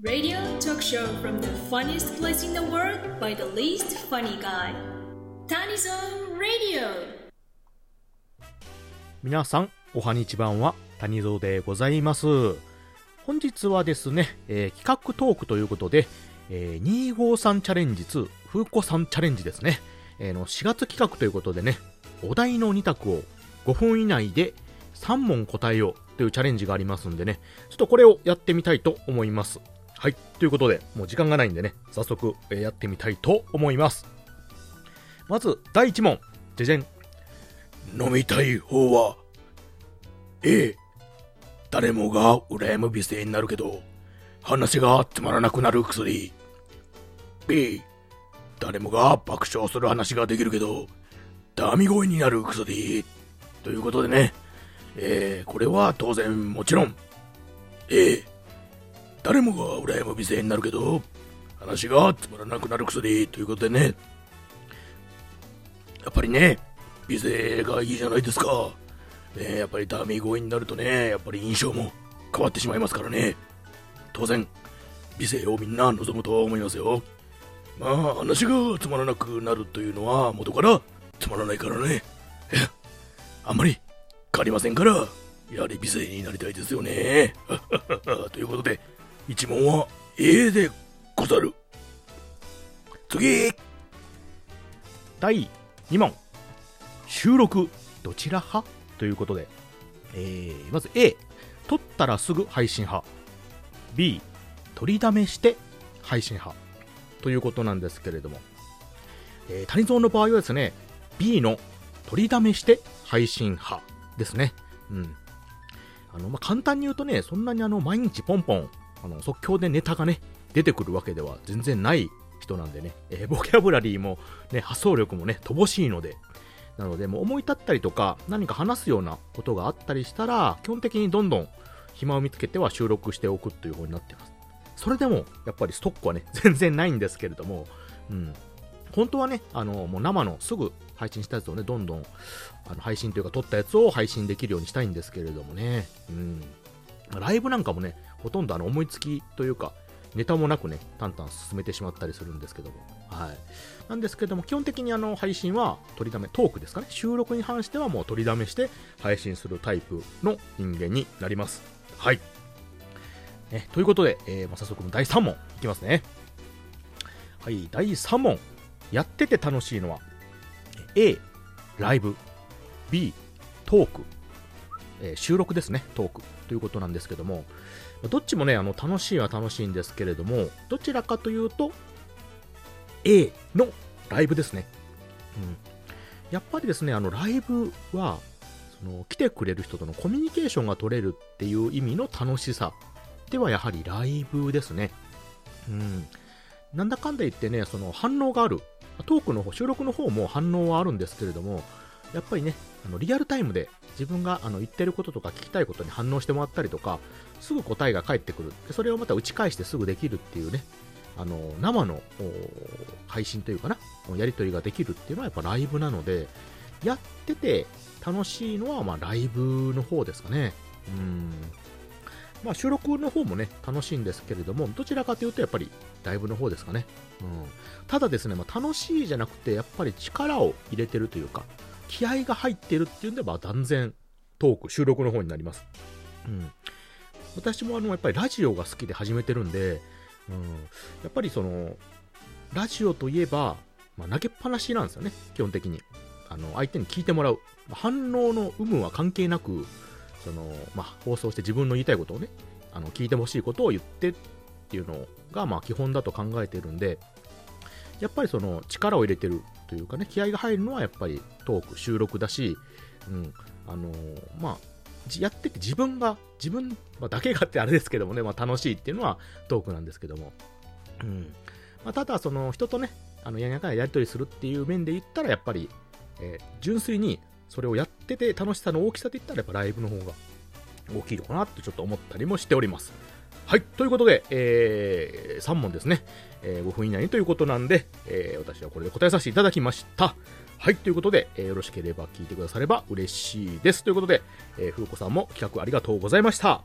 Radio talk show from the funniest place in the world by the least funny guy. Tanizone Radio. 皆さん、おはにちばんは、谷蔵でございます。本日はですね、えー企画トークということで、えー253チャレンジ2、風子さんチャレンジですね、えーの4月企画ということでね、お題の2択を5分以内で3問答えようというチャレンジがありますんでね、ちょっとこれをやってみたいと思います。はい、ということで、もう時間がないんでね、早速、えやってみたいと思います。まず、第1問、じゃじゃん。飲みたい方は A 誰もが羨む美声になるけど話がつまらなくなる薬。B 誰もが爆笑する話ができるけどダミ声になる薬。ということでね。えー、これは当然もちろん。A 誰もが羨む美声になるけど話がつまらなくなる薬ということでねやっぱりね美声がいいじゃないですか。ねやっぱりダミー声になるとね、やっぱり印象も変わってしまいますからね。当然、美声をみんな望むと思いますよ。まあ、話がつまらなくなるというのは元からつまらないからね。あんまり変わりませんから、やはり美声になりたいですよね。ということで、一問は A でござる。次。第2問。収録どちら派？ということで、えー、まず A 撮ったらすぐ配信派。B 取りだめして配信派。ということなんですけれども、えー、谷蔵の場合はですね B の取りだめして配信派ですね。うん。あの、まあ、簡単に言うとねそんなにあの毎日ポンポンあの即興でネタがね出てくるわけでは全然ない人なんでね、えー ボキャブラリーも、ね、発想力もね乏しいのでなので、もう思い立ったりとか、何か話すようなことがあったりしたら、基本的にどんどん暇を見つけては収録しておくという風になってます。それでも、やっぱりストックはね、全然ないんですけれども、うん。本当はね、あの、もう生のすぐ配信したやつをね、どんどん、あの配信というか撮ったやつを配信できるようにしたいんですけれどもね、うん。ライブなんかもね、ほとんどあの思いつきというか、ネタもなくね、淡々進めてしまったりするんですけども。はい。なんですけども、基本的にあの配信は取りだめ、トークですかね。収録に関してはもう取りだめして配信するタイプの人間になります。はい。ね、ということで、えー早速第3問いきますね。はい、第3問。やってて楽しいのは、A、ライブ、B、トーク、えー収録ですね、トークということなんですけども、どっちもね、あの楽しいは楽しいんですけれども、どちらかというと、A のライブですね。うん、やっぱりですね、あのライブはその来てくれる人とのコミュニケーションが取れるっていう意味の楽しさではやはりライブですね。うん、なんだかんだ言ってね、その反応がある。トークの方、収録の方も反応はあるんですけれども、やっぱりね、あのリアルタイムで自分があの言ってることとか聞きたいことに反応してもらったりとか、すぐ答えが返ってくる。でそれをまた打ち返してすぐできるっていうね、あの生の配信というかな、やり取りができるっていうのはやっぱライブなので、やってて楽しいのはまライブの方ですかね。うん。まあ収録の方もね、楽しいんですけれども、どちらかというとやっぱりライブの方ですかね。うん。ただですね、まあ、楽しいじゃなくて、やっぱり力を入れてるというか、気合が入ってるっていうんで、まあ断然トーク、収録の方になります。うん。私もあの、やっぱりラジオが好きで始めてるんで、うん、やっぱりその、ラジオといえば、まあ、投げっぱなしなんですよね、基本的に。あの、相手に聞いてもらう。反応の有無は関係なく、その、まあ、放送して自分の言いたいことをね、あの、聞いてほしいことを言ってっていうのが、まあ、基本だと考えてるんで、やっぱりその、力を入れてるというかね、気合が入るのはやっぱりトーク、収録だし、うん、あのまあ、やってて自分が、自分だけがってあれですけどもね、まあ、楽しいっていうのはトークなんですけども。うん。まあ、ただ、その人とね、あの、やりながらやりとりするっていう面で言ったら、やっぱり、えー純粋にそれをやってて楽しさの大きさで言ったら、やっぱライブの方が大きいのかなってちょっと思ったりもしております。はい。ということで、えー、3問ですね。えー5分以内にということなんで、えー私はこれで答えさせていただきました。はい。ということで、えーよろしければ聞いてくだされば嬉しいです。ということで、えー、風子さんも企画ありがとうございました。